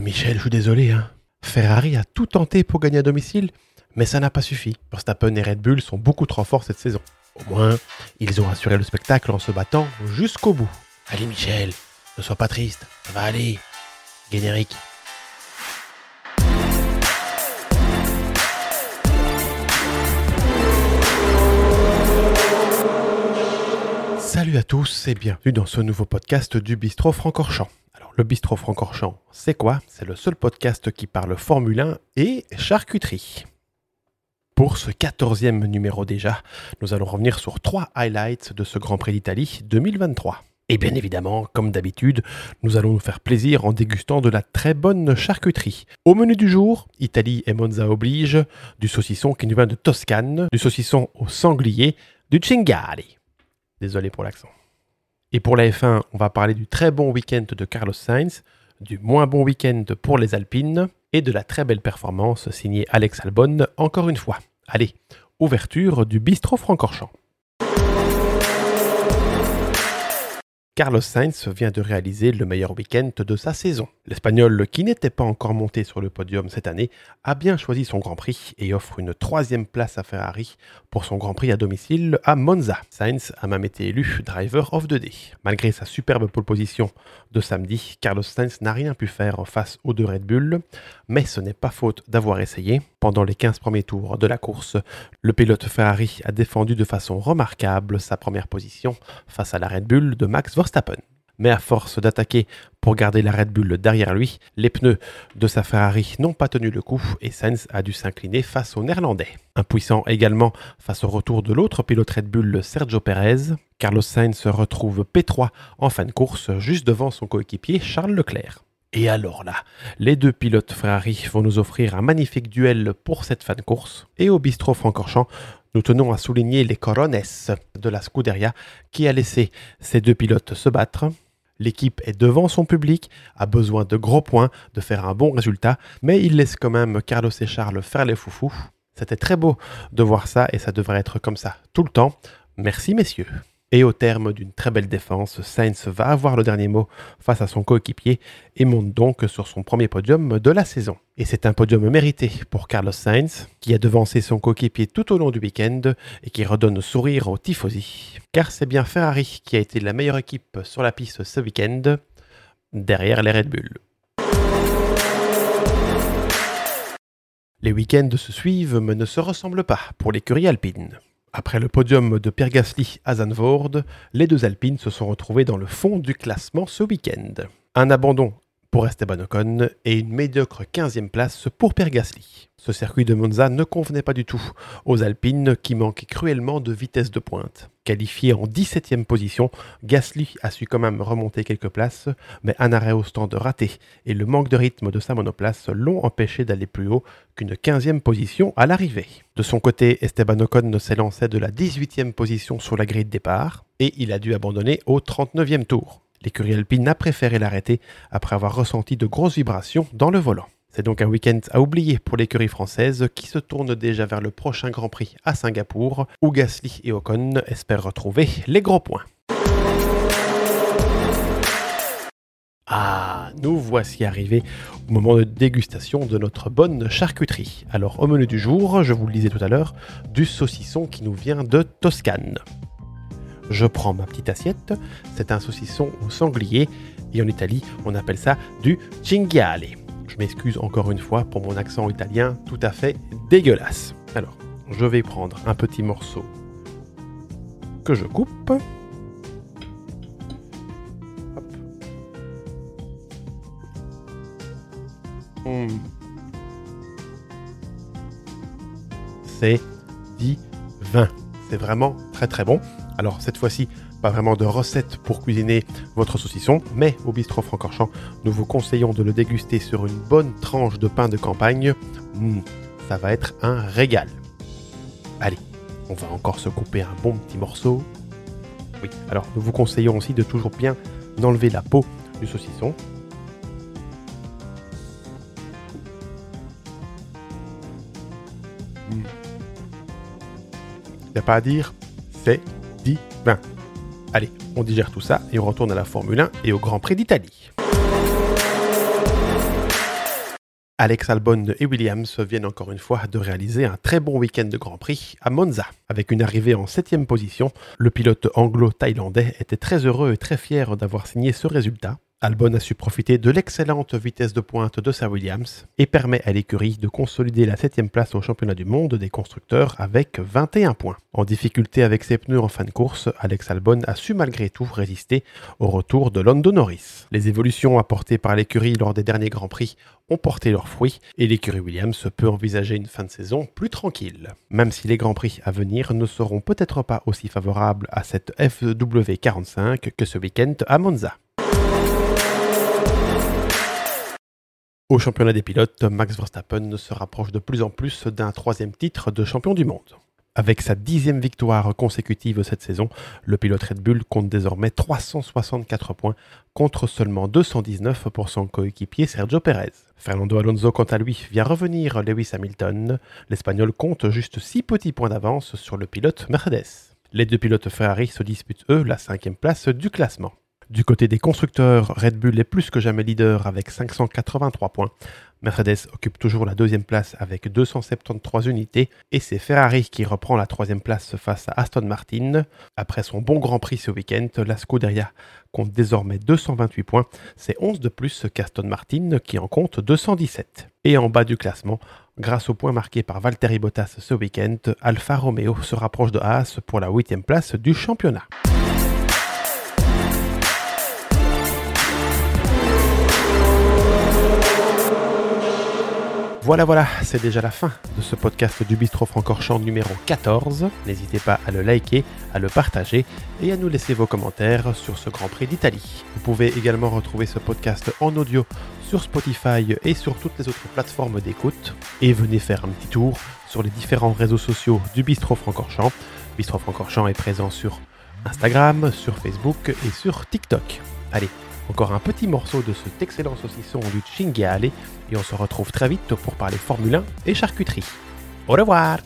Michel, je suis désolé. Hein. Ferrari a tout tenté pour gagner à domicile, mais ça n'a pas suffi. Verstappen et Red Bull sont beaucoup trop forts cette saison. Au moins, ils ont assuré le spectacle en se battant jusqu'au bout. Allez, Michel, ne sois pas triste, ça va aller. Générique. Salut à tous et bienvenue dans ce nouveau podcast du Bistrot Francorchamps. Le Bistrot Francorchamps, c'est quoi? C'est le seul podcast qui parle Formule 1 et charcuterie. Pour ce quatorzième numéro déjà, nous allons revenir sur trois highlights de ce Grand Prix d'Italie 2023. Et bien évidemment, comme d'habitude, nous allons nous faire plaisir en dégustant de la très bonne charcuterie. Au menu du jour, Italie et Monza oblige, du saucisson qui nous vient de Toscane, du saucisson au sanglier, du cingari. Désolé pour l'accent. Et pour la F1, on va parler du très bon week-end de Carlos Sainz, du moins bon week-end pour les Alpines et de la très belle performance signée Alex Albon encore une fois. Allez, ouverture du bistrot Francorchamps. Carlos Sainz vient de réaliser le meilleur week-end de sa saison. L'Espagnol, qui n'était pas encore monté sur le podium cette année, a bien choisi son Grand Prix et offre une troisième place à Ferrari pour son Grand Prix à domicile à Monza. Sainz a même été élu Driver of the Day. Malgré sa superbe pole position de samedi, Carlos Sainz n'a rien pu faire face aux deux Red Bull, mais ce n'est pas faute d'avoir essayé. Pendant les 15 premiers tours de la course, le pilote Ferrari a défendu de façon remarquable sa première position face à la Red Bull de Max Mais à force d'attaquer pour garder la Red Bull derrière lui, les pneus de sa Ferrari n'ont pas tenu le coup et Sainz a dû s'incliner face au Néerlandais. Impuissant également face au retour de l'autre pilote Red Bull Sergio Perez, Carlos Sainz se retrouve P3 en fin de course juste devant son coéquipier Charles Leclerc. Et alors là, les deux pilotes Ferrari vont nous offrir un magnifique duel pour cette fin de course. Et au bistrot Francorchamps, nous tenons à souligner les corones de la Scuderia qui a laissé ces deux pilotes se battre. L'équipe est devant son public, a besoin de gros points, de faire un bon résultat, mais il laisse quand même Carlos et Charles faire les foufous. C'était très beau de voir ça et ça devrait être comme ça tout le temps. Merci messieurs. Et au terme d'une très belle défense, Sainz va avoir le dernier mot face à son coéquipier et monte donc sur son premier podium de la saison. Et c'est un podium mérité pour Carlos Sainz, qui a devancé son coéquipier tout au long du week-end et qui redonne sourire aux tifosi. Car c'est bien Ferrari qui a été la meilleure équipe sur la piste ce week-end, derrière les Red Bull. Les week-ends se suivent mais ne se ressemblent pas pour l'écurie alpine. Après le podium de Pierre Gasly à les deux Alpines se sont retrouvés dans le fond du classement ce week-end. Un abandon pour Esteban Ocon et une médiocre 15e place pour Pierre Gasly. Ce circuit de Monza ne convenait pas du tout aux Alpines qui manquaient cruellement de vitesse de pointe. Qualifié en 17e position, Gasly a su quand même remonter quelques places, mais un arrêt au stand raté et le manque de rythme de sa monoplace l'ont empêché d'aller plus haut qu'une 15e position à l'arrivée. De son côté, Esteban Ocon s'est lancé de la 18e position sur la grille de départ et il a dû abandonner au 39e tour. L'écurie alpine a préféré l'arrêter après avoir ressenti de grosses vibrations dans le volant. C'est donc un week-end à oublier pour l'écurie française qui se tourne déjà vers le prochain Grand Prix à Singapour où Gasly et Ocon espèrent retrouver les gros points. Ah, nous voici arrivés au moment de dégustation de notre bonne charcuterie. Alors au menu du jour, je vous le disais tout à l'heure, du saucisson qui nous vient de Toscane. Je prends ma petite assiette, c'est un saucisson au sanglier et en Italie on appelle ça du cinghiale. Je m'excuse encore une fois pour mon accent italien tout à fait dégueulasse. Alors, je vais prendre un petit morceau que je coupe. Hum. C'est divin. C'est vraiment très très bon. Alors cette fois-ci, pas vraiment de recette pour cuisiner votre saucisson, mais au bistrot Francorchamps, nous vous conseillons de le déguster sur une bonne tranche de pain de campagne. Mmh, ça va être un régal. Allez, on va encore se couper un bon petit morceau. Oui, alors nous vous conseillons aussi de toujours bien enlever la peau du saucisson. Il mmh. n'y a pas à dire, c'est divin. Allez, on digère tout ça et on retourne à la Formule 1 et au Grand Prix d'Italie. Alex Albon et Williams viennent encore une fois de réaliser un très bon week-end de Grand Prix à Monza. Avec une arrivée en 7 position, le pilote anglo-thaïlandais était très heureux et très fier d'avoir signé ce résultat. Albon a su profiter de l'excellente vitesse de pointe de sa Williams et permet à l'écurie de consolider la 7 place au championnat du monde des constructeurs avec 21 points. En difficulté avec ses pneus en fin de course, Alex Albon a su malgré tout résister au retour de Lando Norris. Les évolutions apportées par l'écurie lors des derniers Grands Prix ont porté leurs fruits et l'écurie Williams peut envisager une fin de saison plus tranquille. Même si les Grands Prix à venir ne seront peut-être pas aussi favorables à cette FW45 que ce week-end à Monza. Au championnat des pilotes, Max Verstappen se rapproche de plus en plus d'un troisième titre de champion du monde. Avec sa dixième victoire consécutive cette saison, le pilote Red Bull compte désormais 364 points contre seulement 219 pour son coéquipier Sergio Perez. Fernando Alonso, quant à lui, vient revenir Lewis Hamilton. L'Espagnol compte juste 6 petits points d'avance sur le pilote Mercedes. Les deux pilotes Ferrari se disputent, eux, la cinquième place du classement. Du côté des constructeurs, Red Bull est plus que jamais leader avec 583 points. Mercedes occupe toujours la deuxième place avec 273 unités et c'est Ferrari qui reprend la troisième place face à Aston Martin. Après son bon Grand Prix ce week-end, la Scuderia compte désormais 228 points. C'est 11 de plus qu'Aston Martin qui en compte 217. Et en bas du classement, grâce aux points marqués par Valtteri Bottas ce week-end, Alfa Romeo se rapproche de Haas pour la huitième place du championnat. Voilà, voilà, c'est déjà la fin de ce podcast du Bistro Francorchamps numéro 14. N'hésitez pas à le liker, à le partager et à nous laisser vos commentaires sur ce Grand Prix d'Italie. Vous pouvez également retrouver ce podcast en audio sur Spotify et sur toutes les autres plateformes d'écoute. Et venez faire un petit tour sur les différents réseaux sociaux du Bistro Francorchamps. Bistro Francorchamps est présent sur Instagram, sur Facebook et sur TikTok. Allez, encore un petit morceau de cet excellent saucisson du Cinghiale et on se retrouve très vite pour parler Formule 1 et charcuterie. Au revoir